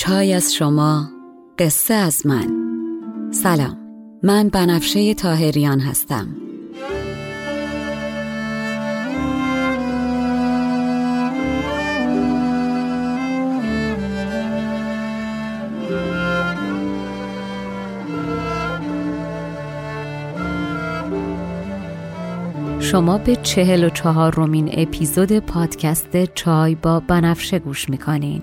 چای از شما قصه از من. سلام من بنفشه تاهریان هستم. شما به چهل و چهار رومین اپیزود پادکست چای با بنفشه گوش می‌کنین.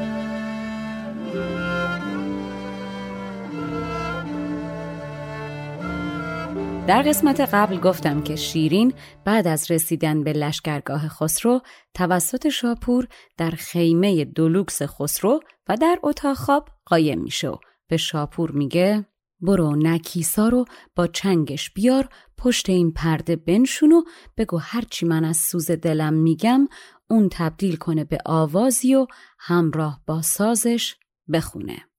در قسمت قبل گفتم که شیرین بعد از رسیدن به لشکرگاه خسرو توسط شاپور در خیمه دولوکس خسرو و در اتاق خواب قایم میشه به شاپور میگه برو نکیسا رو با چنگش بیار پشت این پرده بنشون و بگو هرچی من از سوز دلم میگم اون تبدیل کنه به آوازی و همراه با سازش بخونه.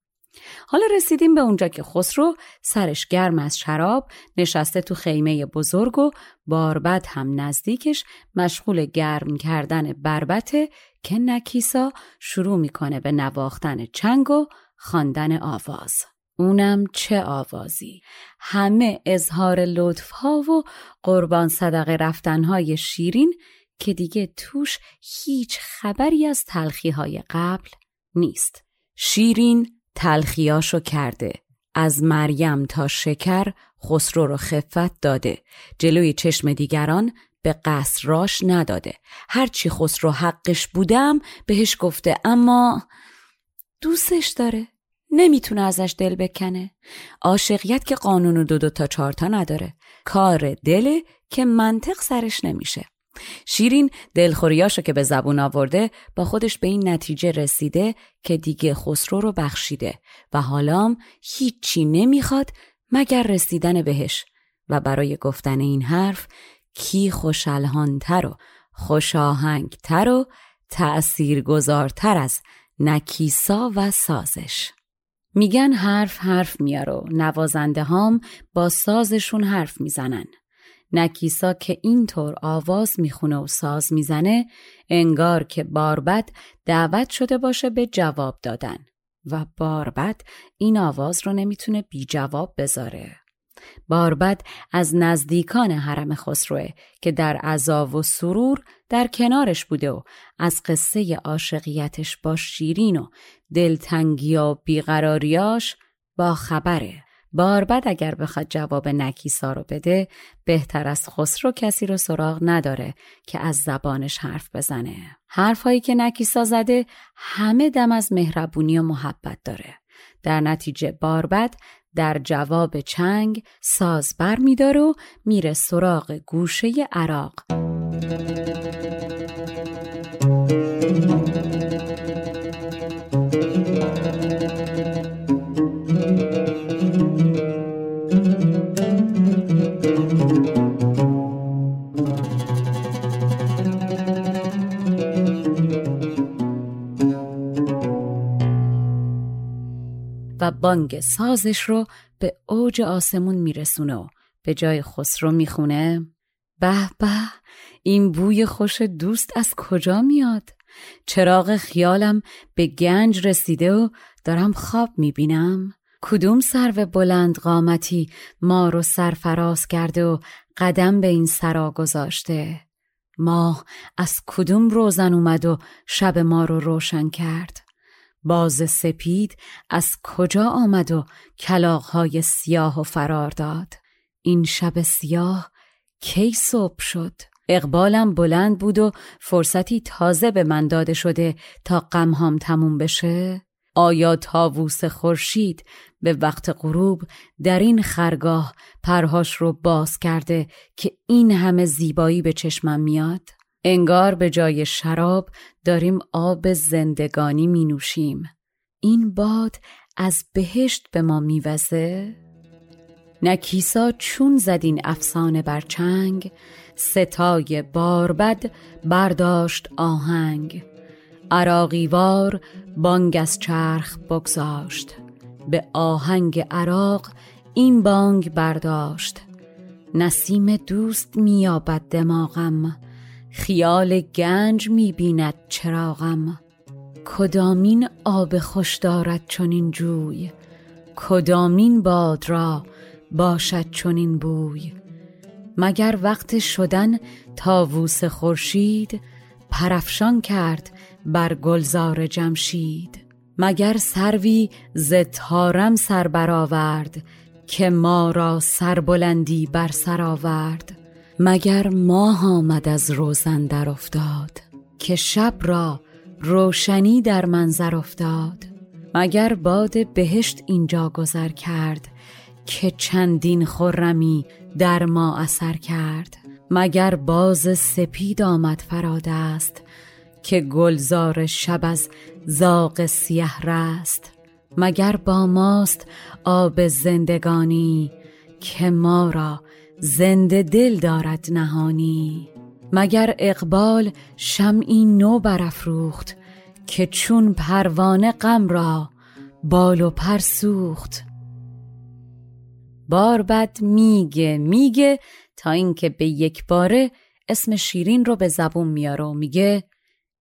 حالا رسیدیم به اونجا که خسرو سرش گرم از شراب نشسته تو خیمه بزرگ و باربد هم نزدیکش مشغول گرم کردن بربته که نکیسا شروع می‌کنه به نواختن چنگ و خواندن آواز. اونم چه آوازی همه اظهار لطف ها و قربان صدقه رفتن های شیرین که دیگه توش هیچ خبری از تلخی های قبل نیست شیرین تلخیاشو کرده. از مریم تا شکر خسرو رو خفت داده. جلوی چشم دیگران به قصر راش نداده. هرچی خسرو حقش بودم بهش گفته اما دوستش داره. نمی‌تونه ازش دل بکنه. عاشقیت که قانون دو دو تا چارتا نداره. کار دله که منطق سرش نمیشه. شیرین دلخوریاشو که به زبون آورده با خودش به این نتیجه رسیده که دیگه خسرو رو بخشیده و حالام هیچی نمی‌خواد مگر رسیدن بهش. و برای گفتن این حرف کی خوشالهانتر و خوشاهنگتر و تأثیرگذارتر از نکیسا و سازش. میگن حرف حرف میاره نوازنده هام با سازشون حرف می‌زنن. نکیسا که اینطور آواز می‌خونه و ساز می‌زنه انگار که باربد دعوت شده باشه به جواب دادن. و باربد این آواز رو نمی‌تونه بی جواب بذاره. باربد از نزدیکان حرم خسروه که در عذاب و سرور در کنارش بوده و از قصه عاشقیتش با شیرین و دلتنگی و بیقراریاش با خبره. باربد اگر بخواد جواب نکیسا رو بده بهتر از خسرو کسی رو سراغ نداره که از زبانش حرف بزنه. حرفهایی که نکیسا زده همه دم از مهربونی و محبت داره. در نتیجه باربد در جواب چنگ ساز بر میداره و میره سراغ گوشه عراق. و بانگ سازش رو به اوج آسمون میرسونه و به جای خسرو می‌خونه به به این بوی خوش دوست از کجا میاد؟ چراغ خیالم به گنج رسیده و دارم خواب می‌بینم. کدوم سرو بلند قامتی ما رو سرفراز کرده و قدم به این سرا گذاشته؟ ماه از کدوم روزن اومد و شب ما رو روشن کرد؟ باز سپید از کجا آمد و کلاغهای سیاه و فرار داد؟ این شب سیاه کی صبح شد؟ اقبالم بلند بود و فرصتی تازه به من داده شده تا غمهام تموم بشه؟ آیا تاووس خورشید به وقت غروب در این خرگاه پرهاش رو باز کرده که این همه زیبایی به چشمم میاد؟ انگار به جای شراب داریم آب زندگانی می نوشیم. این باد از بهشت به ما میوزه نکیسا چون زدین افسانه بر چنگ ستای باربد برداشت آهنگ. عراقیوار بانگ از چرخ بگذاشت به آهنگ عراق این بانگ برداشت. نسیم دوست میابد دماغم خیال گنج می‌بیند چراغم. کدامین آب خوش دارد چنین جوی؟ کدامین باد را باشد چنین بوی؟ مگر وقت شدن تاووس خورشید پرفشان کرد بر گلزار جمشید؟ مگر سروی ز تارم سر برآورد که ما را سربلندی بر سر آورد؟ مگر ماه آمد از روزن در افتاد که شب را روشنی در منظر افتاد. مگر باد بهشت اینجا گذر کرد که چندین خرمی در ما اثر کرد. مگر باز سپید آمد فراد است که گلزار شب از زاغ سیه رست. مگر با ماست آب زندگانی که ما را زنده دل دارد نهانی مگر اقبال شمعی نو برافروخت که چون پروانه غم را بال و پر سوخت؟ باربد میگه میگه تا اینکه به یک باره اسم شیرین رو به زبون میاره و میگه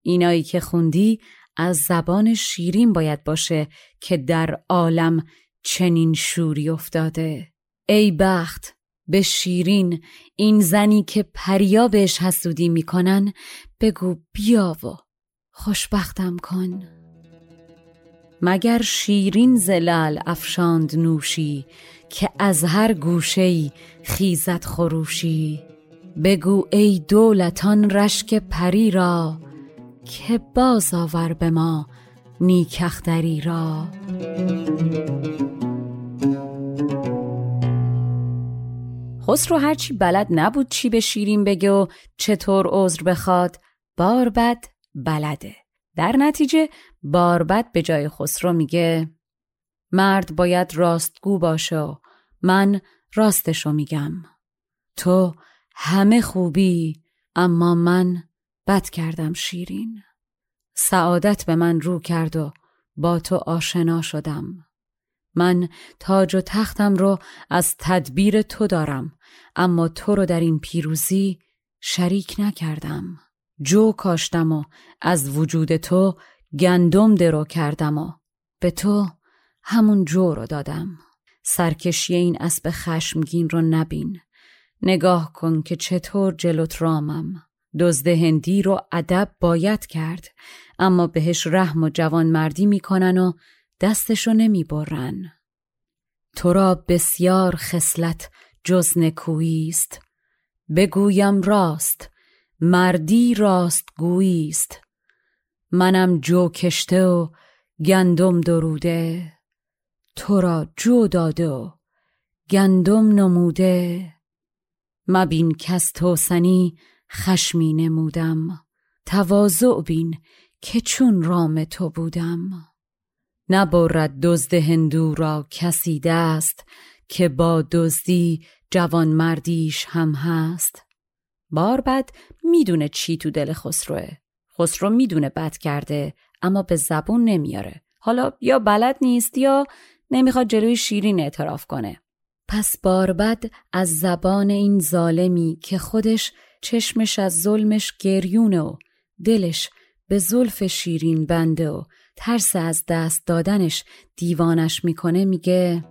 اینایی که خوندی از زبان شیرین باید باشه که در عالم چنین شوری افتاده. ای بخت به شیرین این زنی که پریا بهش حسودی می‌کنن بگو بیا و خوشبختم کن. مگر شیرین زلال افشاند نوشی که از هر گوشه خیزت خروشی؟ بگو ای دولتان رشک پری را که باز آور به ما نیکختری را. خسرو هرچی بلد نبود چی به شیرین بگه و چطور عذر بخواد باربد بلده. در نتیجه باربد به جای خسرو میگه مرد باید راستگو باشه من راستشو میگم. تو همه خوبی اما من بد کردم شیرین. سعادت به من رو کرد و با تو آشنا شدم. من تاج و تختم رو از تدبیر تو دارم اما تو رو در این پیروزی شریک نکردم. جو کاشتم و از وجود تو گندم درو کردم و به تو همون جو رو دادم. سرکشی این اسب خشمگین رو نبین. نگاه کن که چطور جلوت رامم. دزد هندی رو ادب باید کرد اما بهش رحم و جوانمردی می‌کنن و دستشو نمی‌برن. تو را بسیار خصلت جز نکویی است. بگویم راست مردی راست گوییست منم جو کشته و گندم دروده. تو را جو داده و گندم نموده. مبین کس توسنی خشمی نمودم. تواضع بین که چون رام تو بودم. نبرد دزد هندو را کسی دست که با دزدی جوان مردیش هم هست؟ باربد می‌دونه چی تو دل خسروه. خسرو می‌دونه بد کرده اما به زبون نمیاره. حالا یا بلد نیست یا نمی‌خواد جلوی شیرین اعتراف کنه. پس باربد از زبان این ظالمی که خودش چشمش از ظلمش گریونه و دلش به زلف شیرین بنده و ترس از دست دادنش دیوانش می‌کنه میگه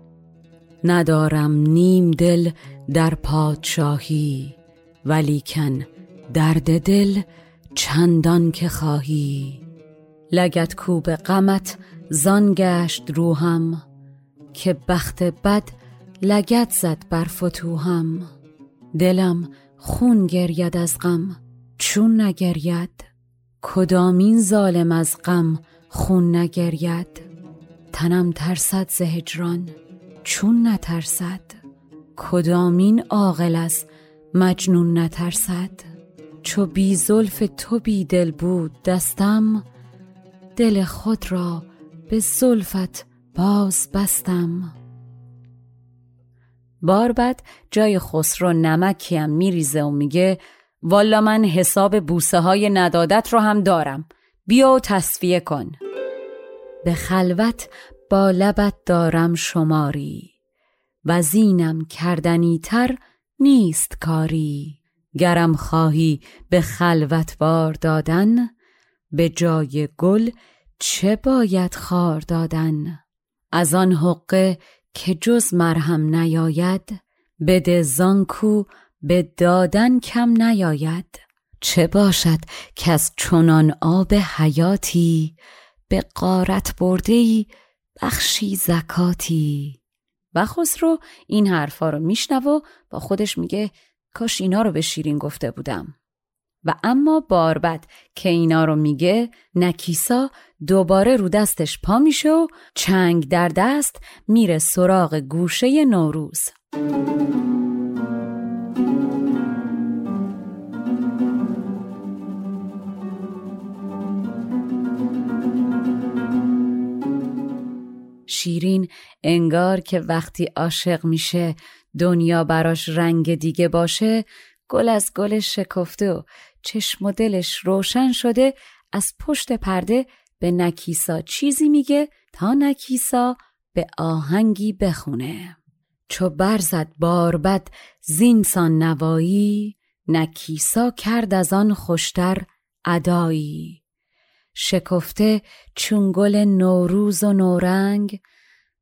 ندارم نیم دل در پادشاهی ولیکن درد دل چندان که خواهی. لگت کوب غمت زان گشت روهم که بخت بد لگت زد بر فتوهم دلم خون گرید از غم چون نگرید؟ کدامین ظالم از غم خون نگرید تنم ترسد ز هجران چون نترسد کدامین عاقل از مجنون نترسد. چو بی زلف تو بی دل بود دستم دل خود را به زلفت باز بستم. بار بعد جای خسرو نمکی هم میریزه و میگه والا من حساب بوسه های ندادت رو هم دارم. بیا تصفیه کن. به خلوت با لبت دارم شماری و زینم کردنی تر نیست کاری. گرم خواهی به خلوت بار دادن به جای گل چه باید خار دادن؟ از آن حقه که جز مرهم نیاید بده زانکو به دادن کم نیاید. چه باشد که از چنان آب حیاتی به قارت برده ای بخشی زکاتی؟ و خسرو این حرفا رو میشنو و با خودش میگه کاش اینا رو به شیرین گفته بودم. و اما باربد که اینا رو میگه نکیسا دوباره رو دستش پا میشه و چنگ در دست میره سراغ گوشه نوروز. شیرین انگار که وقتی عاشق میشه دنیا براش رنگ دیگه باشه گل از گلش شکفته و چشم و دلش روشن شده از پشت پرده به نکیسا چیزی میگه تا نکیسا به آهنگی بخونه. چو برزد باربد زینسان نوایی نکیسا کرد از آن خوشتر ادایی. شکفته چون گل نوروز و نورنگ.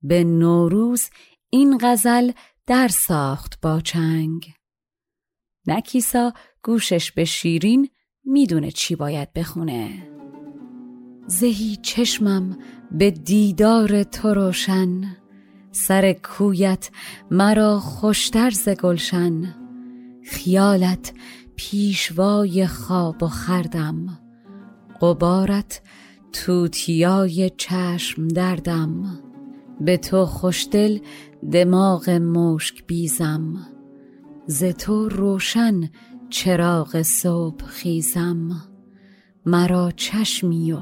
به نوروز این غزل در ساخت با چنگ. نکیسا گوشش به شیرین می‌دونه چی باید بخونه. زهی چشمم به دیدار تو روشن سر کویت مرا خوشتر ز گلشن. خیالت پیشوای خواب و خردم. قبارت توتیای چشم دردم. به تو خوشدل دماغ مشک بیزم. ز تو روشن چراغ صبح خیزم. مرا چشمی و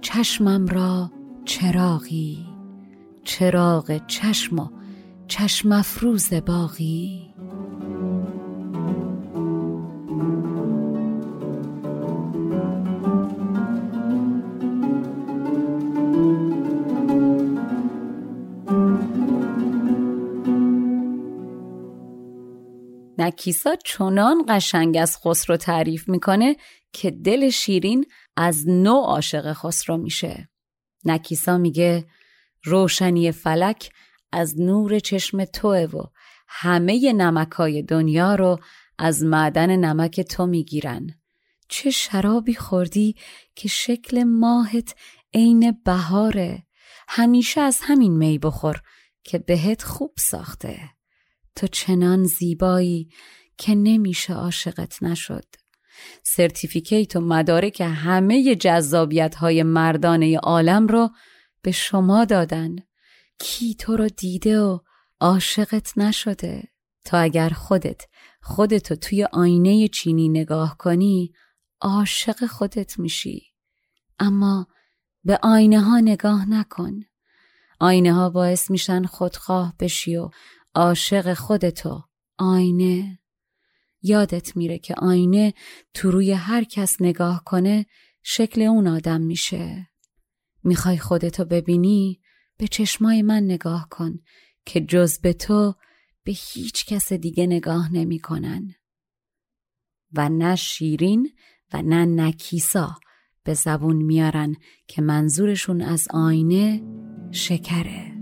چشمم را چراغی. چراغ چشم و چشم افروز باغی نکیسا چنان قشنگ از خسرو تعریف می‌کنه که دل شیرین از نو عاشق خسرو میشه. نکیسا میگه روشنی فلک از نور چشم توه و همه نمکای دنیا رو از معدن نمک تو می‌گیرن. چه شرابی خوردی که شکل ماهت عین بهاره. همیشه از همین می بخور که بهت خوب ساخته. تو چنان زیبایی که نمیشه عاشقت نشد. سرتیفیکیت و مدارک همه جذابیت های مردانه عالم رو به شما دادن. کی تو رو دیده و عاشقت نشده؟ تا اگر خودت خودتو توی آینه چینی نگاه کنی عاشق خودت میشی. اما به آینه ها نگاه نکن. آینه ها باعث میشن خودخواه بشی و عاشق خودتو آینه. یادت میره که آینه تو روی هر کس نگاه کنه شکل اون آدم میشه. می‌خوای خودتو ببینی؟ به چشمای من نگاه کن که جز به تو به هیچ کس دیگه نگاه نمی‌کنن. و نه شیرین و نه نکیسا به زبون میارن که منظورشون از آینه شکره.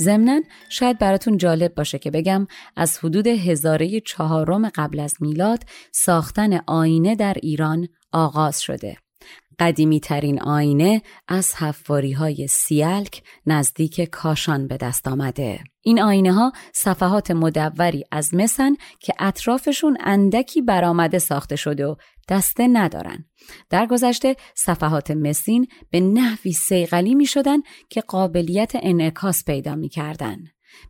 ضمنا شاید براتون جالب باشه که بگم از حدود هزاره چهارم قبل از میلاد ساختن آینه در ایران آغاز شده. قدیمی ترین آینه از حفاری های سیلک نزدیک کاشان به دست آمده. این آینه ها صفحات مدوری از مسن که اطرافشون اندکی برآمده ساخته شده و دسته ندارن. در گذشته صفحات مسین به نحوی سیغلی می شدن که قابلیت انعکاس پیدا می کردن.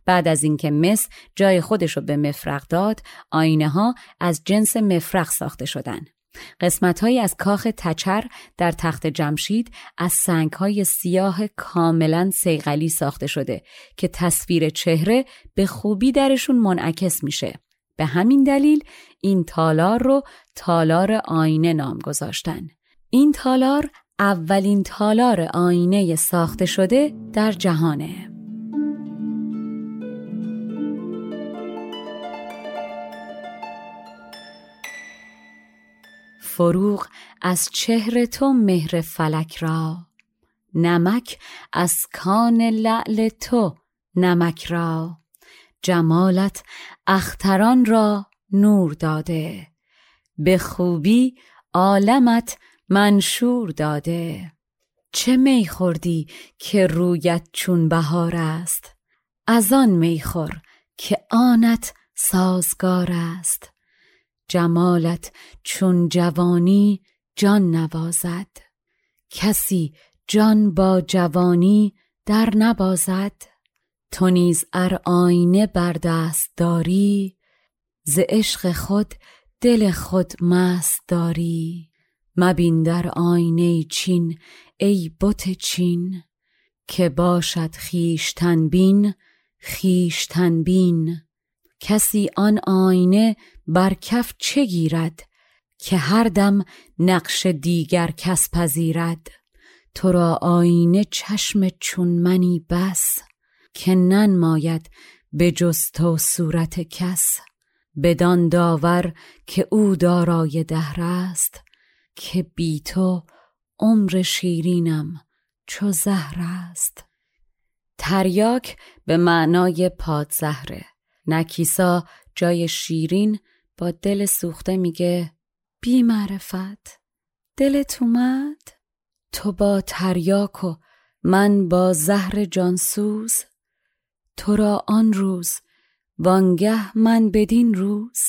بعد از اینکه مس جای خودش رو به مفرق داد، آینه ها از جنس مفرق ساخته شدن. قسمت از کاخ تچر در تخت جمشید از سنگ های سیاه کاملا سیغلی ساخته شده که تصویر چهره به خوبی درشون منعکس میشه. به همین دلیل این تالار رو تالار آینه نام گذاشتن. این تالار اولین تالار آینه ساخته شده در جهانه. فروغ از چهر تو مهر فلک را نمک از کان لعل تو نمک را جمالت اختران را نور داده. به خوبی عالمت منشور داده. چه می خوردی که رویت چون بهار است؟ از آن می خور که آنت سازگار است. جمالت چون جوانی جان نوازد. کسی جان با جوانی در نبازد. تو نیز ار آینه بر دست داری ز عشق خود دل خود مست داری. مبین در آینه چین ای بت چین که باشد خیشتن بین خیشتن بین. کسی آن آینه بر کف چه گیرد که هر دم نقش دیگر کس پذیرد؟ تو را آینه چشم چون منی بس. که ننماید به جز تو صورت کس بدان داور که او دارای دهر است که بی تو عمر شیرینم چو زهر است. تریاک به معنای پادزهره. نکیسا جای شیرین با دل سوخته میگه بی معرفت دلت اومد؟ تو با تریاک و من با زهر جانسوز؟ تو را آن روز وانگه من بدین روز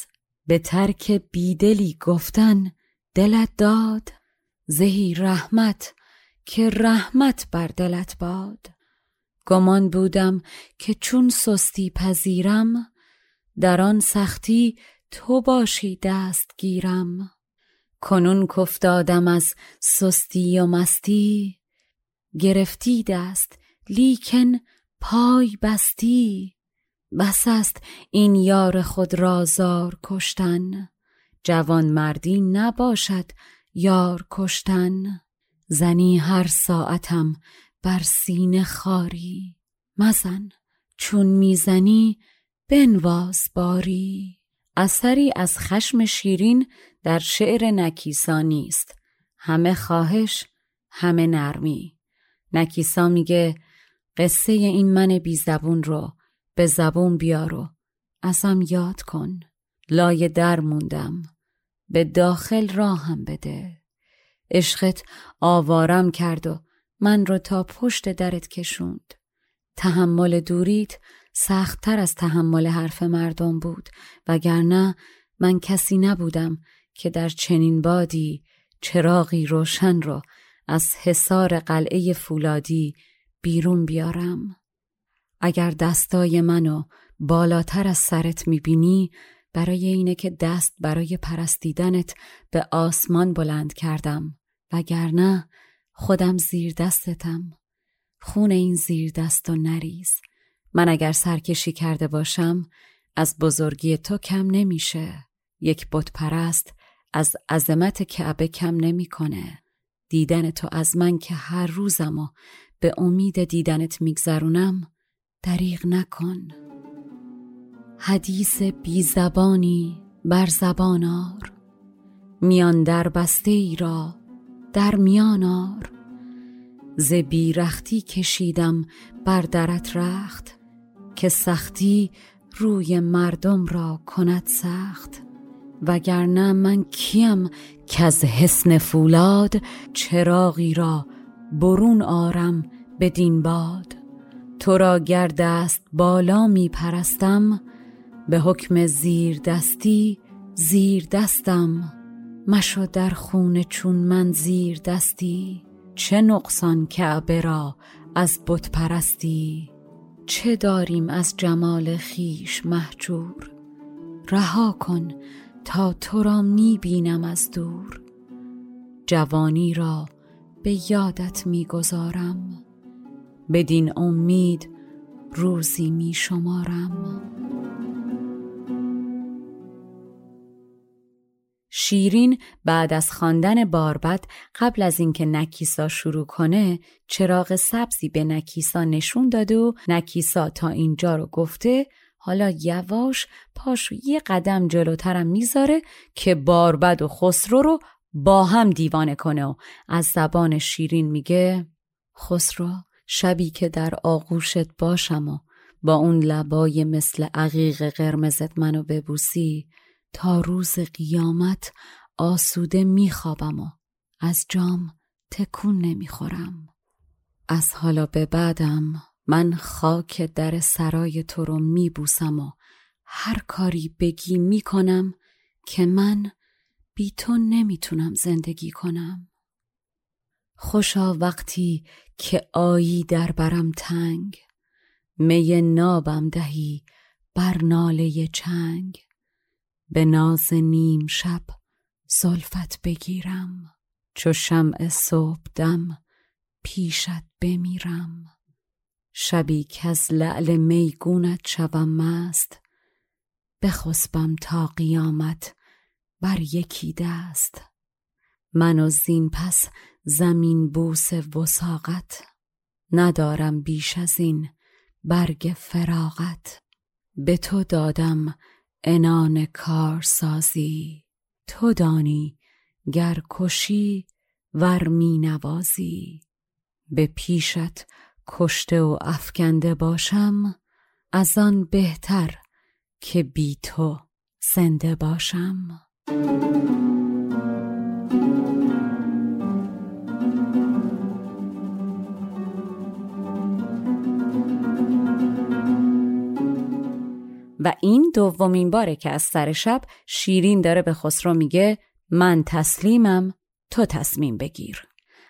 به ترک بیدلی گفتن دلت داد؟ زهی رحمت که رحمت بر دلت باد؟ گمان بودم که چون سستی پذیرم در آن سختی تو باشی دست گیرم کنون کفتادم از سستی و مستی گرفتی دست لیکن پای بستی. بس است این یار خود را زار کشتن. جوان مردی نباشد یار کشتن. زنی هر ساعتم بر سینه خاری. مزن چون می‌زنی بنواز باری. اثری از خشم شیرین در شعر نکیسا نیست. همه خواهش همه نرمی. نکیسا میگه قصه این من بی زبون رو به زبون بیارو. ازم یاد کن. لای در موندم. به داخل راهم بده. عشقت آوارم کرد و من رو تا پشت درت کشوند. تحمل دوریت سختتر از تحمل حرف مردم بود وگرنه من کسی نبودم که در چنین بادی چراغی روشن رو از حصار قلعه فولادی بیرون بیارم. اگر دستای منو بالاتر از سرت می‌بینی برای اینه که دست برای پرستیدنت به آسمان بلند کردم. وگرنه خودم زیر دستتم. خون این زیر دست و نریز. من اگر سرکشی کرده باشم از بزرگی تو کم نمیشه. یک بت پرست از عظمت کعبه کم نمی‌کنه. دیدن تو از من که هر روزم به امید دیدنت میگذرونم دریغ نکن. حدیث بی زبانی بر زبانار میان در بسته ای را در میانار ز بیرختی کشیدم بر درت رخت که سختی روی مردم را کند سخت. وگرنه من کیم که از حسن فولاد چراغی را برون آرم بدین باد. تو را گرد است بالا می پرستم به حکم زیر دستی زیر دستم. مشو در خون چون من زیر دستی. چه نقصان کعبه را از بت پرستی؟ چه داریم از جمال خیش محجور؟ رها کن تا تو را می بینم از دور. جوانی را به یادت می گذارم بدین امید روزی می شمارم شیرین بعد از خواندن باربد قبل از اینکه نکیسا شروع کنه چراغ سبزی به نکیسا نشون داده و نکیسا تا اینجا رو گفته حالا یواش پاشو یه قدم جلوترم می‌ذاره که باربد و خسرو رو با هم دیوانه کنه و از زبان شیرین میگه خسرو شبی که در آغوشت باشم و با اون لبای مثل عقیق قرمزت منو ببوسی تا روز قیامت آسوده میخوابم و از جام تکون نمی‌خورم. از حالا به بعدم من خاک در سرای تو رو میبوسم و هر کاری بگی می‌کنم که من بی تو نمی‌تونم زندگی کنم. خوشا وقتی که آیی در برم تنگ می نابم دهی بر ناله چنگ. به ناز نیم شب زلفت بگیرم چو شمع صبح دم پیشت بمیرم. شبی که از لعل میگونت شوم مست بخسبم تا قیامت بر یکی دست. من و زین پس زمین بوس وساقت ندارم بیش از این برگ فراغت. به تو دادم انان کار سازی تو دانی گر کشی ور می نوازی. به پیشت کشته و افکنده باشم از آن بهتر که بی تو زنده باشم. و این دومین باره که از سر شب شیرین داره به خسرو میگه من تسلیمم تو تصمیم بگیر.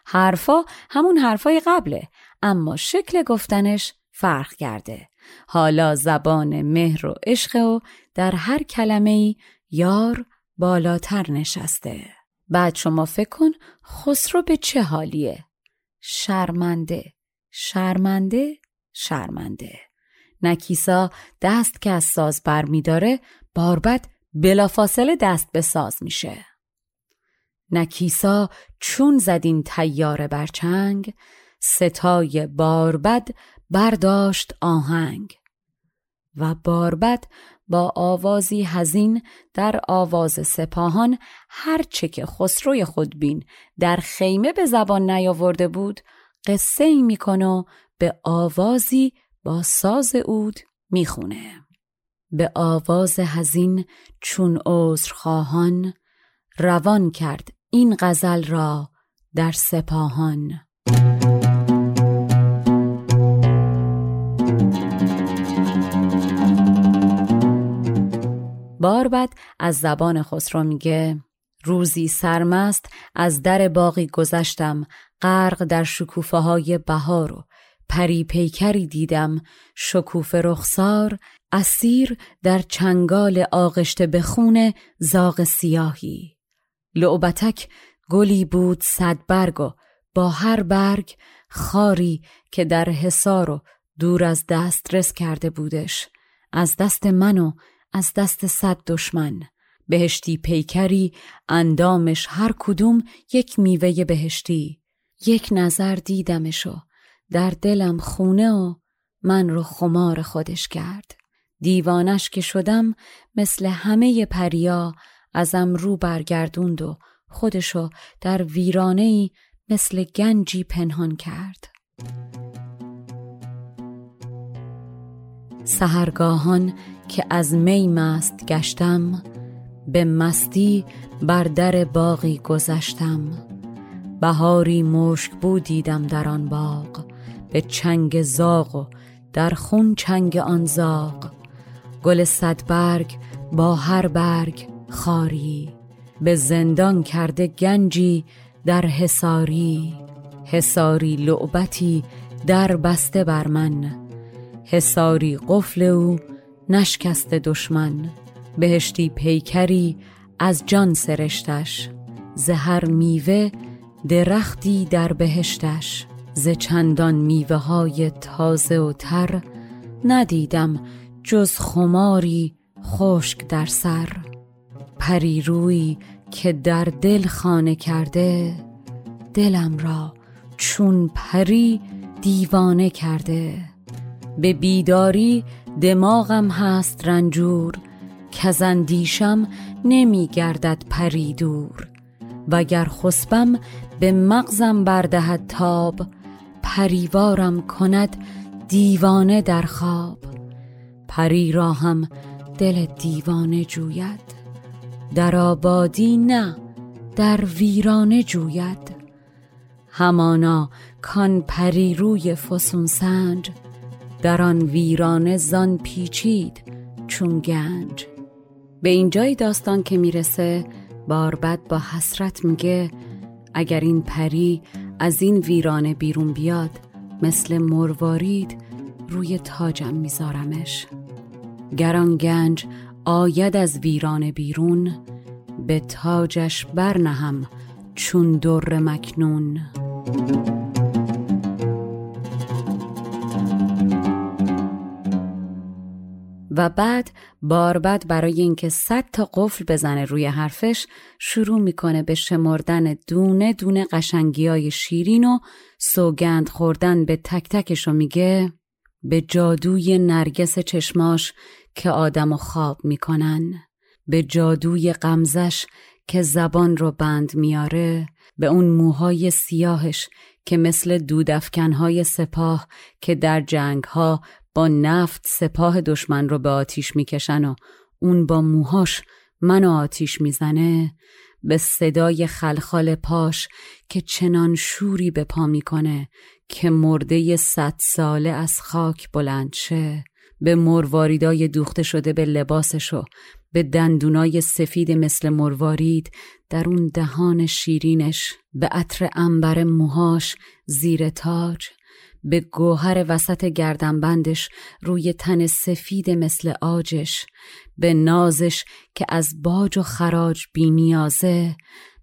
حرفا همون حرفای قبله اما شکل گفتنش فرق کرده. حالا زبان مهر و عشق و در هر کلمه یار بالاتر نشسته. بعد شما فکر کن خسرو به چه حالیه. شرمنده. شرمنده شرمنده. نکیسا دست که از ساز بر می داره باربد بلافاصله دست به ساز میشه. نکیسا چون زدین تیاره برچنگ ستای باربد برداشت آهنگ. و باربد با آوازی هزین در آواز سپاهان هرچه که خسروی خودبین در خیمه به زبان نیاورده بود قصه ای می‌کنه و به آوازی با ساز اود می‌خونه. به آواز هزین چون خواهان روان کرد این غزل را در سپاهان. باربد از زبان خسرو میگه روزی سرمست از در باقی گذشتم غرق در شکوفه های بهار و پری پیکری دیدم شکوف رخسار اسیر در چنگال آغشته به خون زاغ سیاهی. لعبتک گلی بود صد برگ و با هر برگ خاری که در حصار و دور از دست کرده بودش. از دست من و از دست صد دشمن. بهشتی پیکری اندامش هر کدوم یک میوه بهشتی. یک نظر دیدمشو در دلم خونه و من رو خمار خودش کرد. دیوانش که شدم مثل همه پریا ازم رو برگردوند و خودشو در ویرانه مثل گنجی پنهان کرد. سهرگاهان که از می مست گشتم به مستی بر در باقی گذشتم. بهاری مشک بودیدم در آن باغ به چنگ زاغ و در خون چنگ آن زاغ. گل صدبرگ با هر برگ خاری به زندان کرده گنجی در حساری حساری لعبتی در بسته بر من حساری قفل او نشکست دشمن. بهشتی پیکری از جان سرشتش. زهر میوه درختی در بهشتش. ز چندان میوه های تازه و تر ندیدم جز خماری خشک در سر. پریروی که در دل خانه کرده دلم را چون پری دیوانه کرده. به بیداری دماغم هست رنجور کزندیشم نمی گردد پری دور. وگر خسبم به مغزم بردهد تاب پریوارم کند دیوانه در خواب. پری را هم دل دیوانه جوید در آبادی نه در ویرانه جوید. همانا کان پری روی فسون سنج در آن ویرانه زان پیچید چون گنج. به اینجای داستان که می‌رسه باربد با حسرت میگه اگر این پری از این ویرانه بیرون بیاد مثل مروارید روی تاجم میذارمش. گران گنج آید از ویرانه بیرون به تاجش برنهم چون در مکنون. و بعد باربد برای اینکه صد تا قفل بزنه روی حرفش شروع می‌کنه به شمردن دونه دونه قشنگی شیرین و سوگند خوردن به تک تکش و میگه به جادوی نرگس چشماش که آدم و خواب می‌کنن به جادوی قمزش که زبان رو بند میاره به اون موهای سیاهش که مثل دودفکنهای سپاه که در جنگها با نفت سپاه دشمن رو به آتیش می‌کشن و اون با موهاش منو آتیش می‌زنه به صدای خلخال پاش که چنان شوری به پا می‌کنه که مرده صد ساله از خاک بلند شه. به مرواریدای دوخته شده به لباسشو به دندونای سفید مثل مروارید در اون دهان شیرینش به عطر انبر موهاش زیر تاج به گوهر وسط گردنبندش روی تن سفید مثل آجش به نازش که از باج و خراج بی نیازه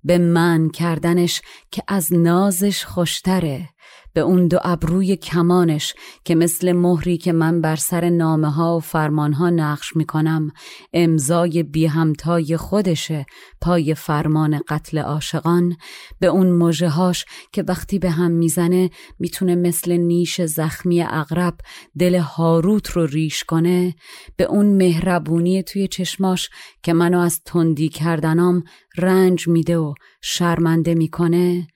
به من کردنش که از نازش خوشتره. به اون دو ابروی کمانش که مثل مهری که من بر سر نامه ها و فرمان ها نقش می‌کنم امضای بی همتای خودشه پای فرمان قتل عاشقان. به اون مژه هاش که وقتی به هم می‌زنه می‌تونه مثل نیش زخمی اغرب دل هاروت رو ریش کنه. به اون مهربونی توی چشماش که منو از تندی کردنام رنج میده و شرمنده می‌کنه.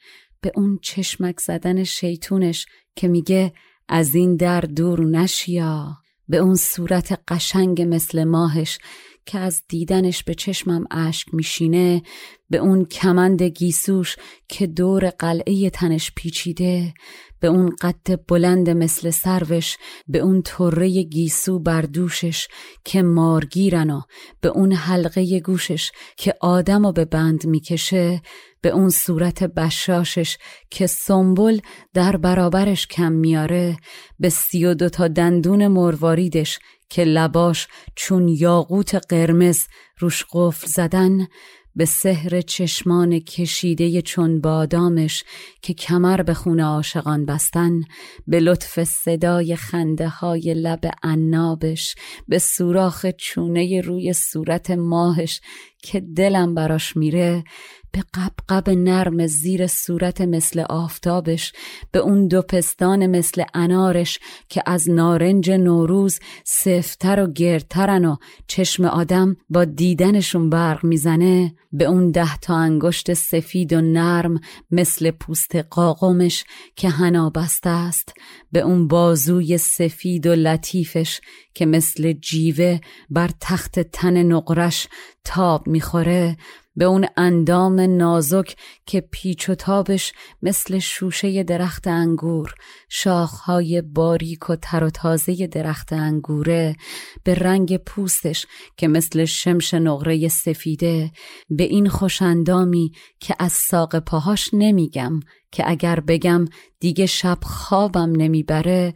به اون چشمک زدن شیطونش که میگه از این در دور نشیا. به اون صورت قشنگ مثل ماهش که از دیدنش به چشمم اشک میشینه به اون کمند گیسوش که دور قلعه تنش پیچیده به اون قد بلند مثل سروش به اون طره گیسو بر دوشش که مارگیرن و به اون حلقه گوشش که آدم و به بند می‌کشه به اون صورت بشاشش که سنبل در برابرش کم میاره به سی و دوتا دندون مرواریدش که لباش چون یاقوت قرمز روش قفل زدن به سحر چشمان کشیده چون بادامش که کمر به خون عاشقان بستن به لطف صدای خنده های لب عنابش به سوراخ چونه روی صورت ماهش که دلم براش میره به قبقب نرم زیر صورت مثل آفتابش به اون دو پستان مثل انارش که از نارنج نوروز سفتر و گردترن و چشم آدم با دیدنشون برق می‌زنه به اون ده تا انگشت سفید و نرم مثل پوست قاقمش که هنا بسته است به اون بازوی سفید و لطیفش که مثل جیوه بر تخت تن نقرش تاب می‌خوره به اون اندام نازک که پیچ و تابش مثل شوشه درخت انگور شاخهای باریک و تر و تازه درخت انگوره به رنگ پوستش که مثل شمش نقره سفیده به این خوشندامی که از ساق پاهاش نمیگم که اگر بگم دیگه شب خوابم نمی‌بره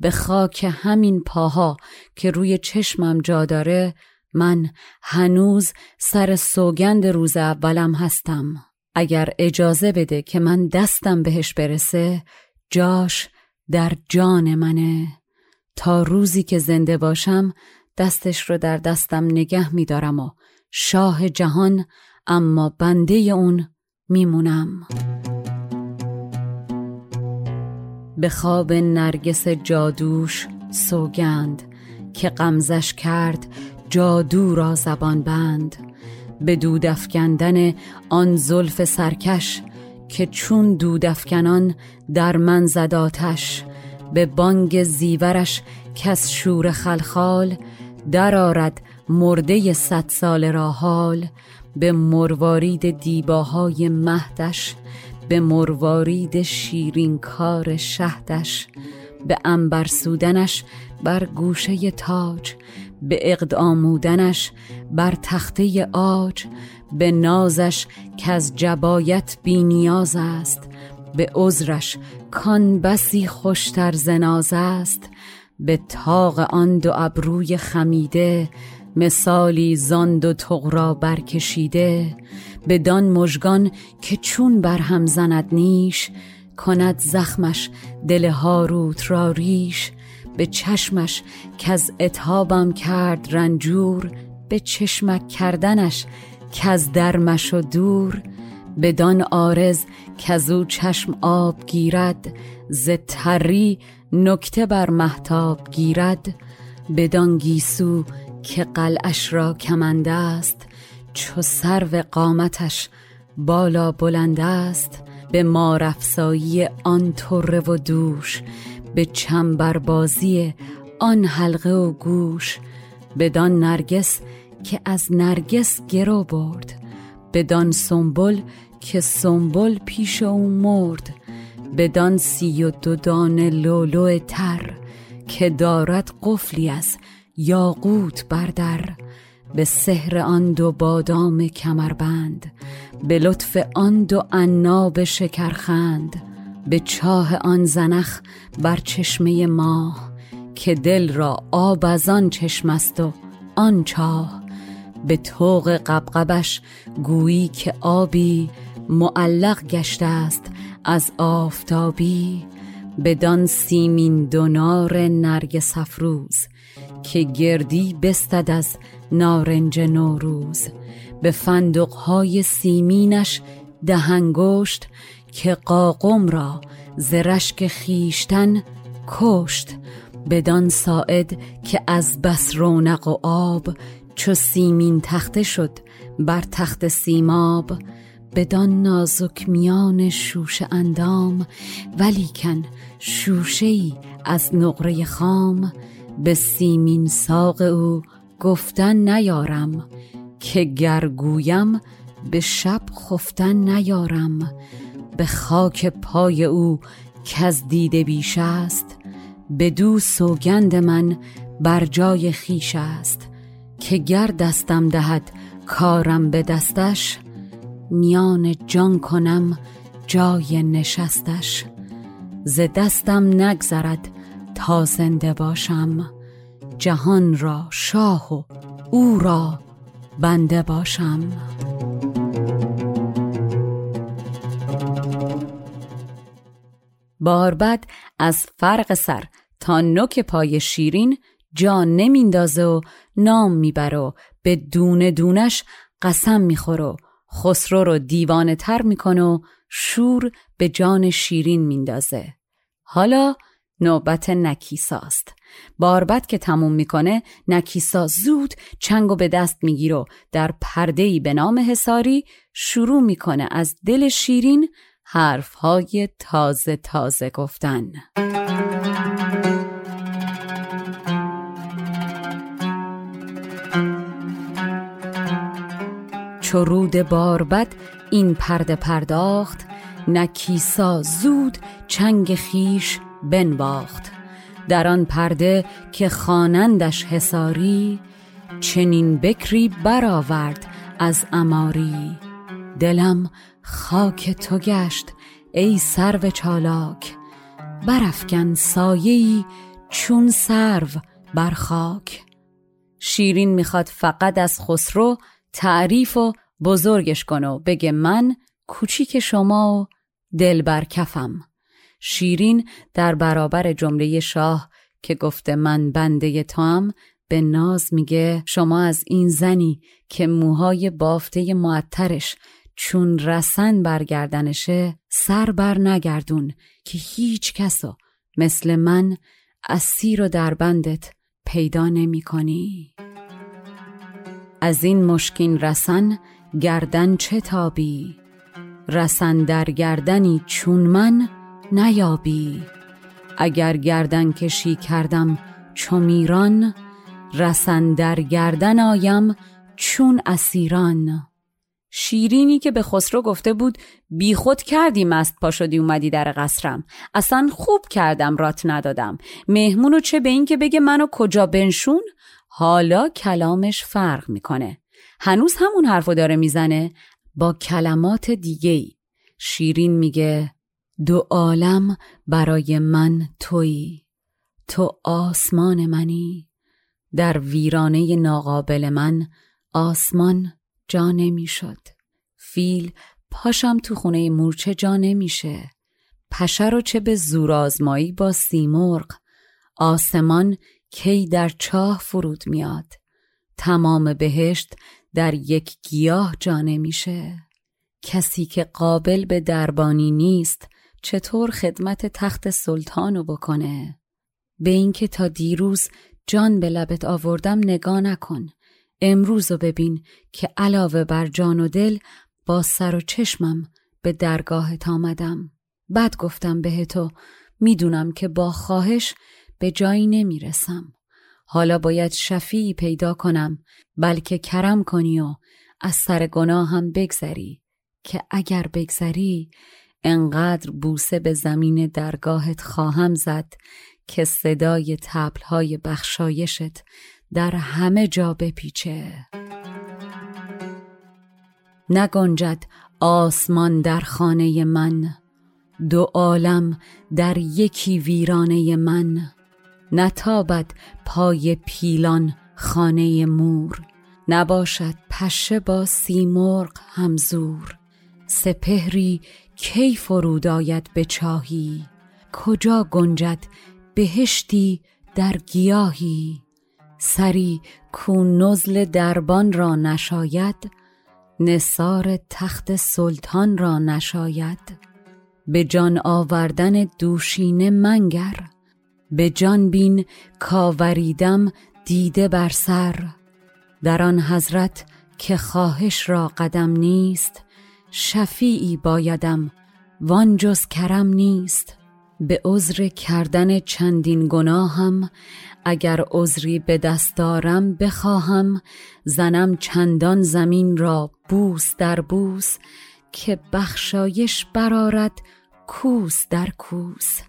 به خاک همین پاها که روی چشمم جا داره من هنوز سر سوگند روز اولم هستم. اگر اجازه بده که من دستم بهش برسه جاش در جان منه. تا روزی که زنده باشم دستش رو در دستم نگه میدارم و شاه جهان اما بنده اون میمونم. به خواب نرگس جادوش سوگند که قمزش کرد جادو را زبان بند به دودفکندن آن زلف سرکش که چون دودفکنان در من زداتش به بانگ زیورش کس شور خلخال درآرد مرده صد سال را حال به مروارید دیباهای مهدش به مروارید شیرین کار شهدش به انبرسودنش بر گوشه تاج به اقد آمودنش بر تخته آج به نازش که از جبایت بی نیاز است به عذرش کان بسی خوشتر زناز است به تاق آن دو ابروی خمیده مثالی زاند و تغرا برکشیده بدان مژگان که چون برهم زند نیش کند زخمش دل هاروت را ریش به چشمش که از اتابم کرد رنجور به چشمک کردنش که از درمش و دور. بدان آرز که از او چشم آب گیرد ز تری نکته بر محتاب گیرد. بدان گیسو که قلعش را کمند است چو سرو قامتش بالا بلند است. به مارفسایی آن طره و دوش به چنبربازی آن حلقه و گوش بدان نرگس که از نرگس گرو برد بدان سنبل که سنبل پیش او مرد بدان سی و دو دانه لولو تر که دارد قفلی از یاقوت بردر به سحر آن دو بادام کمربند به لطف آن دو عناب شکرخند. به چاه آن زنخ بر چشمه ماه که دل را آب از آن چشم است و آن چاه. به توق قبقبش گویی که آبی معلق گشته است از آفتابی. بدان سیمین دونار نرگ سفروز که گردی بستد از نارنج نوروز. به فندقهای سیمینش دهنگشت که قاقم را ز رشک خیشتن کشت بدان ساعد که از بس رونق و آب چو سیمین تخته شد بر تخت سیماب. بدان نازک میان شوشه اندام ولیکن شوشه ای از نقره خام. به سیمین ساق او گفتن نیارم که گرگویم به شب خفتن نیارم. به خاک پای او کز دیده بیش است به دو سوگند من بر جای خیش است. که گر دستم دهد کارم به دستش میان جان کنم جای نشستش. ز دستم نگذرد تا زنده باشم جهان را شاه و او را بنده باشم. باربد از فرق سر تا نوک پای شیرین جان نمیندازه و نام می‌بره و به دونه دونش قسم می‌خوره خسرو رو دیوانه تر می‌کنه و شور به جان شیرین میندازه. حالا نوبت نکیساست باربد که تموم می‌کنه نکیسا زود چنگو به دست می‌گیره و در پردهی به نام حساری شروع می‌کنه از دل شیرین حرفهای تازه تازه گفتن. چو رود باربد این پرده پرداخت نکیسا زود چنگ خیش بنواخت. در آن پرده که خوانندش حساری چنین بکری برآورد از اماری دلم خاک تو گشت ای سرو چالاک برافکن سایه‌ای چون سرو بر خاک. شیرین می‌خواد فقط از خسرو تعریف و بزرگش کنه و بگه من کوچیک شما و دل بر کفم. شیرین در برابر جمله شاه که گفته من بنده توام به ناز میگه شما از این زنی که موهای بافته معطرش چون رسن برگردنشه سر بر نگردون که هیچ کسو مثل من اسیر و در بندت پیدا نمی کنی. از این مشکین رسن گردن چه تابی؟ رسن در گردنی چون من نیابی؟ اگر گردن کشی کردم چو میران رسن در گردن آیم چون اسیران. شیرینی که به خسرو گفته بود بی خود کردی مست پا شدی اومدی در قصرم. اصلا خوب کردم رات ندادم. مهمونو چه به این که بگه منو کجا بنشون؟ حالا کلامش فرق می‌کنه. هنوز همون حرفو داره می‌زنه. با کلمات دیگه شیرین میگه دو عالم برای من تویی تو آسمان منی. در ویرانه ناقابل من آسمان جا نمی‌شد. فیل پاشم تو خونه مورچه جا نمیشه. پشه رو چه به زورآزمایی با سیمرغ. آسمان کی در چاه فرود میاد. تمام بهشت در یک گیاه جا نمیشه. کسی که قابل به دربانی نیست چطور خدمت تخت سلطانو بکنه؟ به اینکه تا دیروز جان به لبت آوردم نگاه نکن. امروز رو ببین که علاوه بر جان و دل با سر و چشمم به درگاهت آمدم. بد گفتم به تو می‌دونم که با خواهش به جایی نمی‌رسم. حالا باید شفیعی پیدا کنم بلکه کرم کنی و از سر گناهم بگذری. که اگر بگذری انقدر بوسه به زمین درگاهت خواهم زد که صدای تبلهای بخشایشت در همه جا بپیچه. نگنجد آسمان در خانه من. دو عالم در یکی ویرانه من. نتابد پای پیلان خانه مور. نباشد پشه با سیمرغ همزور. سپهری کی فرود آید به چاهی؟ کجا گنجد بهشتی در گیاهی؟ سری کو نزل دربان را نشاید نصار تخت سلطان را نشاید. به جان آوردن دوشینه منگر به جان بین کاوریدم دیده بر سر. در آن حضرت که خواهش را قدم نیست شفیعی بایدم وان جز کرم نیست. به عذر کردن چندین گناهم اگر عذری به دست دارم بخواهم زنم چندان زمین را بوس در بوس که بخشایش برارد کوس در کوس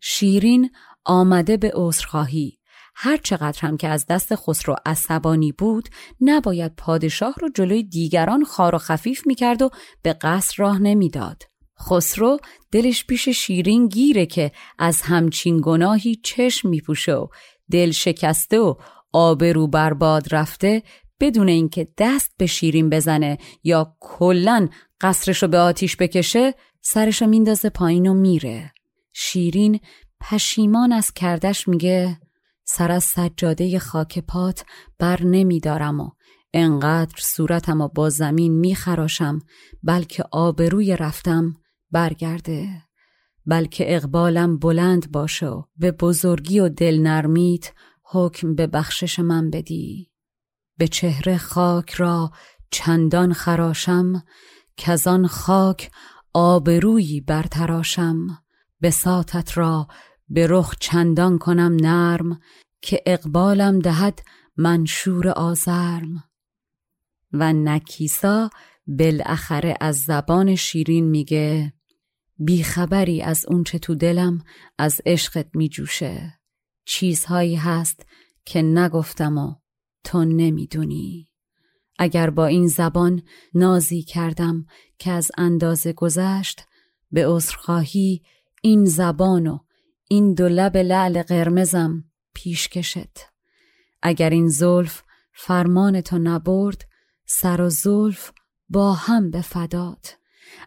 شیرین آمده به عذرخواهی هر چقدر هم که از دست خسرو عصبانی بود نباید پادشاه رو جلوی دیگران خار و خفیف می‌کرد و به قصر راه نمی‌داد. خسرو دلش پیش شیرین گیره که از همچین گناهی چشم میپوشه و دل شکسته و آبرو برباد رفته بدون اینکه دست به شیرین بزنه یا کلا قصرشو به آتیش بکشه سرشو میندازه پایین و میره. شیرین پشیمان از کردش میگه سر از سجاده خاک پات بر نمیدارم و انقدر صورتم و با زمین میخراشم بلکه آبروی رفتم برگرده. بلکه اقبالم بلند باشه و به بزرگی و دل نرمیت حکم به بخشش من بدی. به چهره خاک را چندان خراشم آن خاک آبرویی برتراشم. بساتت را به رخ چندان کنم نرم که اقبالم دهد منشور آزرم. و نکیسا بالاخره از زبان شیرین میگه بیخبری از اونچه تو دلم از عشقت میجوشه. چیزهایی هست که نگفتم و تو نمی‌دونی. اگر با این زبان نازی کردم که از اندازه گذشت به عذرخواهی این زبان و این دو لب لعل قرمزم پیش کشت اگر این زلف فرمان تو نبرد سر و زلف با هم به فدات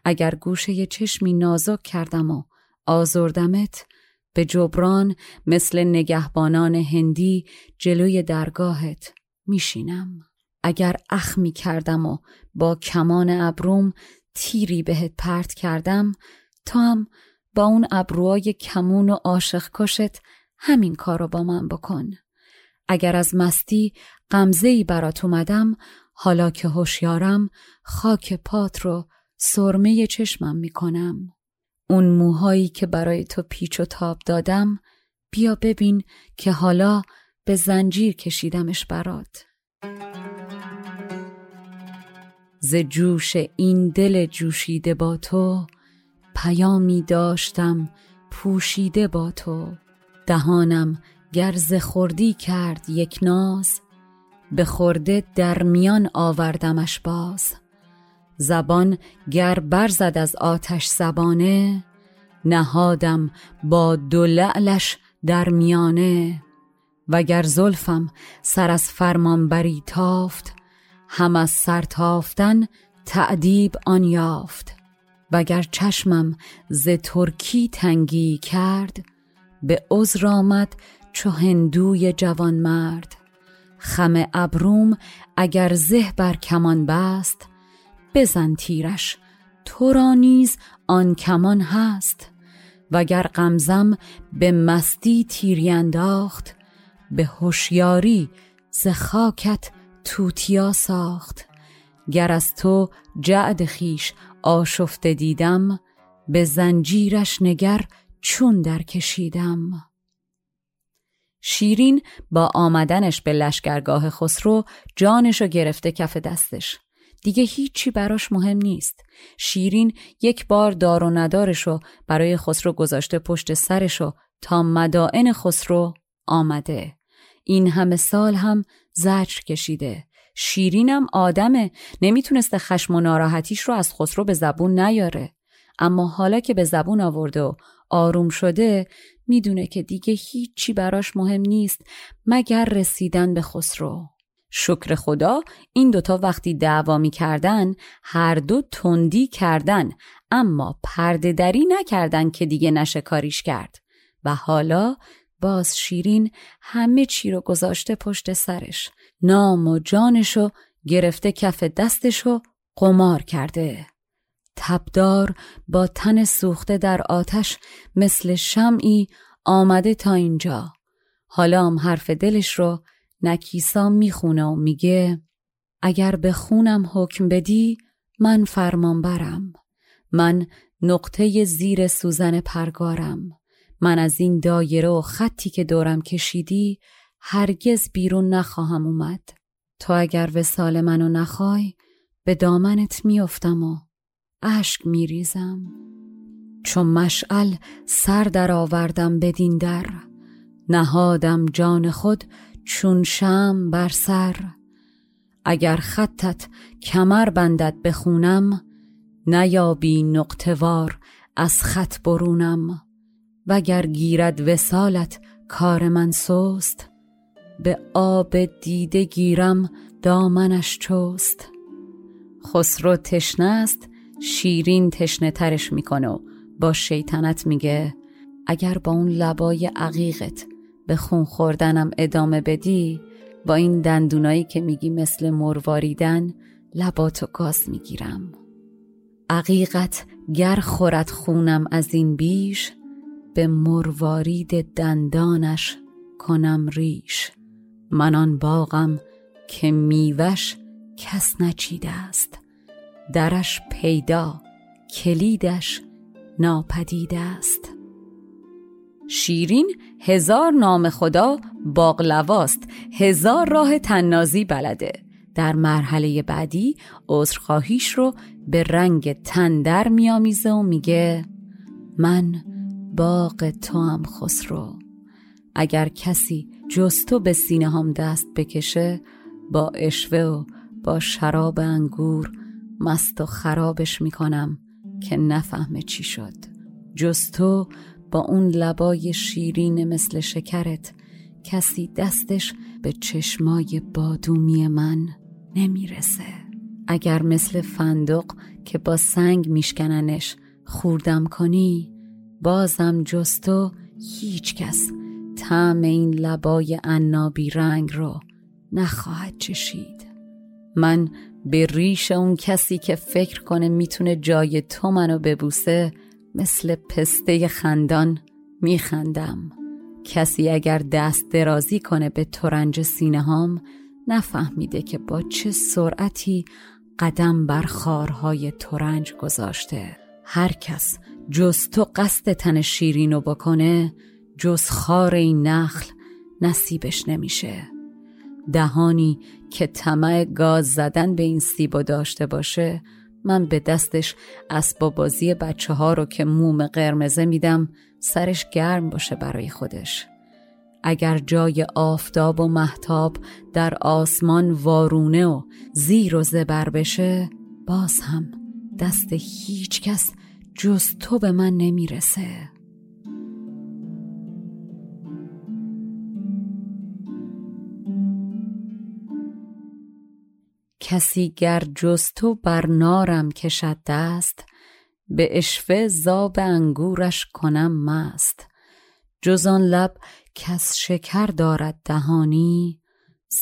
اگر گوشه چشمی نازک کردم و آزردمت به جبران مثل نگهبانان هندی جلوی درگاهت میشینم. اگر اخمی کردم و با کمان ابروم تیری بهت پرت کردم تا هم با اون ابروهای کمون و عاشق کشت همین کارو با من بکن. اگر از مستی ای برات اومدم حالا که هوشیارم خاک پات رو سرمه چشمم می‌کنم. اون موهایی که برای تو پیچ و تاب دادم بیا ببین که حالا به زنجیر کشیدمش برات. ز جوش این دل جوشیده با تو پیامی داشتم پوشیده با تو. دهانم گرز خوردی کرد یک ناز به خورده در میان آوردمش باز. زبان گر برزد از آتش زبانه نهادم با دو لعلش در میانه. وگر زلفم سر از فرمانبری تافت هم از سر تافتن تعدیب آن یافت. وگر چشمم ز ترکی تنگی کرد به عذر آمد چو هندوی جوان مرد خم ابروم اگر زه بر کمان بست بزن تیرش. تو را نیز آن کمان هست. وگر غمزم به مستی تیری انداخت به هوشیاری ز خاکت توتیا ساخت. گر از تو جعد خیش آشفته دیدم به زنجیرش نگر چون در کشیدم شیرین با آمدنش به لشکرگاه خسرو جانشو گرفته کف دستش. دیگه هیچی براش مهم نیست. شیرین یک بار دار و ندارشو برای خسرو گذاشته پشت سرشو تا مدائن خسرو آمده. این همه سال هم زجر کشیده. شیرینم آدمه. نمی‌تونسته خشم و ناراحتیش رو از خسرو به زبون نیاره. اما حالا که به زبون آورده و آروم شده می‌دونه که دیگه هیچی براش مهم نیست مگر رسیدن به خسرو. شکر خدا این دوتا وقتی دعوا می کردن هر دو تندی کردن اما پرده دری نکردن که دیگه نشه کاریش کرد. و حالا باز شیرین همه چی رو گذاشته پشت سرش. نام و جانشو گرفته کف دستشو قمار کرده. تبدار با تن سوخته در آتش مثل شمعی آمده تا اینجا. حالا هم حرف دلش رو نکیسا می‌خونه و میگه اگر به خونم حکم بدی من فرمان برم من نقطه زیر سوزن پرگارم. من از این دایره و خطی که دورم کشیدی هرگز بیرون نخواهم اومد. تو اگر وسال منو نخوای به دامنت میافتم و اشک میریزم. چون مشعل سر در آوردم بدین در نهادم جان خود چون شم بر سر اگر خطت کمر بندد بخونم نیابی نقطوار از خط برونم. وگر گیرد وسالت کار من سست به آب دیده گیرم دامنش چست. خسرو تشنه است شیرین تشنه ترش می‌کنه با شیطنت میگه اگر با اون لبای عقیقت به خون خوردنم ادامه بدی با این دندونایی که میگی مثل مرواریدن لباتو گاز می‌گیرم. عقیقت گر خورد خونم از این بیش به مروارید دندانش کنم ریش. من آن باغم که میوش کس نچیده است. درش پیدا کلیدش ناپدیده است. شیرین هزار نام خدا باقلواست هزار راه تنازی بلده. در مرحله بعدی عذرخواهیش رو به رنگ تندر میامیزه و میگه من باغ تو هم خسرو. اگر کسی جز تو به سینه هم دست بکشه با اشوه و با شراب انگور مست و خرابش می‌کنم که نفهمه چی شد. جز تو با اون لبای شیرین مثل شکرت کسی دستش به چشمای بادومی من نمی‌رسه. اگر مثل فندق که با سنگ میشکننش خوردم کنی بازم جستو هیچ کس طعم این لبای عنابی رنگ رو نخواهد چشید. من به ریش اون کسی که فکر کنه می‌تونه جای تو منو ببوسه مثل پسته خندان میخندم. کسی اگر دست درازی کنه به ترنج سینه هام نفهمیده که با چه سرعتی قدم بر خارهای ترنج گذاشته. هر کس جز تو قصد تن شیرینو بکنه جز خار این نخل نصیبش نمیشه. دهانی که طمع گاز زدن به این سیبو داشته باشه من به دستش اسباب بازی بچه ها رو که موم قرمزه میدم سرش گرم باشه برای خودش. اگر جای آفتاب و محتاب در آسمان وارونه و زیر و زبر بشه باز هم دست هیچ کس جز تو به من نمی‌رسه. کسی گر جز تو بر نارم کشد دست به اشفه زاب انگورش کنم مست. جز آن لب کس شکر دارد دهانی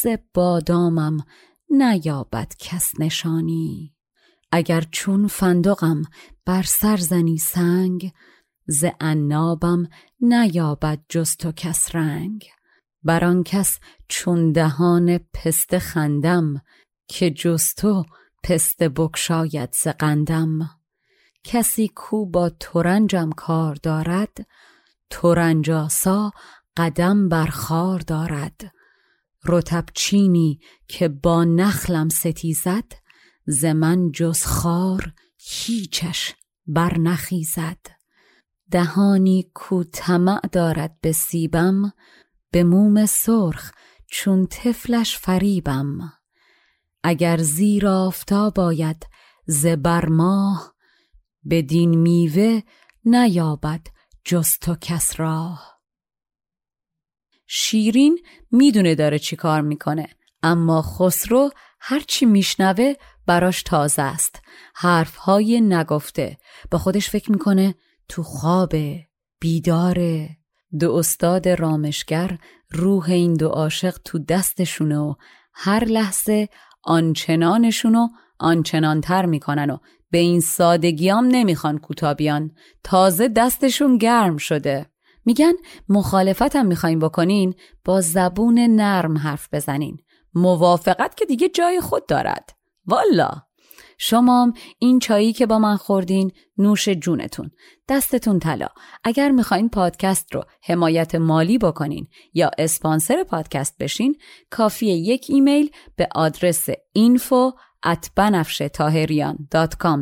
ز بادامم نیابد کس نشانی. اگر چون فندقم بر سر زنی سنگ ز عنابم نیابد جز تو کس رنگ. بر آن کس چون دهان پسته خندم که جز تو پسته بکشاید ز کسی کو با ترنجم کار دارد ترنجاسا قدم بر خار دارد. رتب چینی که با نخلم ستیزد ز من جز خار هیچش بر نخیزد. دهانی کو طمع دارد به سیبم به موم سرخ چون طفلش فریبم. اگر زیر آفتاب آید ز ماه بدین میوه نیابد جز تو کس راه. شیرین می‌دونه داره چی کار می‌کنه اما خسرو هرچی میشنوه براش تازه است. حرفهای نگفته با خودش فکر می‌کنه تو خوابه بیداره دو استاد رامشگر روح این دو عاشق تو دستشونه و هر لحظه آنچنانشونو آنچنانتر می‌کنن و به این سادگیام نمی‌خوان کوتابیان تازه دستشون گرم شده. میگن مخالفتم می‌خواین بکنین با زبون نرم حرف بزنین. موافقت که دیگه جای خود دارد. والا! شمام این چایی که با من خوردین نوش جونتون. دستتون طلا. اگر می‌خواین پادکست رو حمایت مالی بکنین یا اسپانسر پادکست بشین کافیه یک ایمیل به آدرس at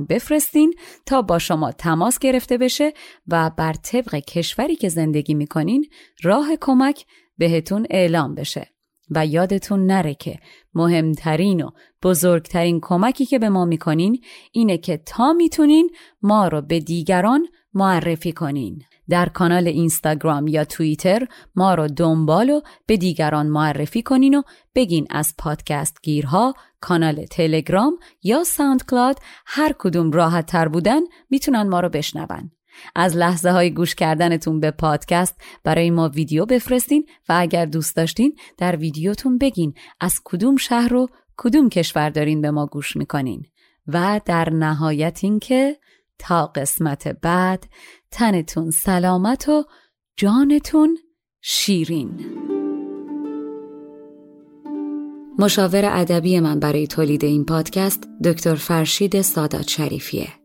بفرستین تا با شما تماس گرفته بشه و بر طبق کشوری که زندگی می‌کنین راه کمک بهتون اعلام بشه. و یادتون نره که مهمترین و بزرگترین کمکی که به ما می‌کنین اینه که تا می‌تونین ما رو به دیگران معرفی کنین. در کانال اینستاگرام یا توییتر ما رو دنبال و به دیگران معرفی کنین و بگین از پادکست گیرها کانال تلگرام یا SoundCloud هر کدوم راحت تر بودن می‌تونن ما رو بشنون. از لحظه های گوش کردنتون به پادکست برای ما ویدیو بفرستین و اگر دوست داشتین در ویدیوتون بگین از کدوم شهر و کدوم کشور دارین به ما گوش می‌کنین. و در نهایت اینکه تا قسمت بعد تنتون سلامت و جانتون شیرین. مشاور ادبی من برای تولید این پادکست دکتر فرشید سادات شریفیه.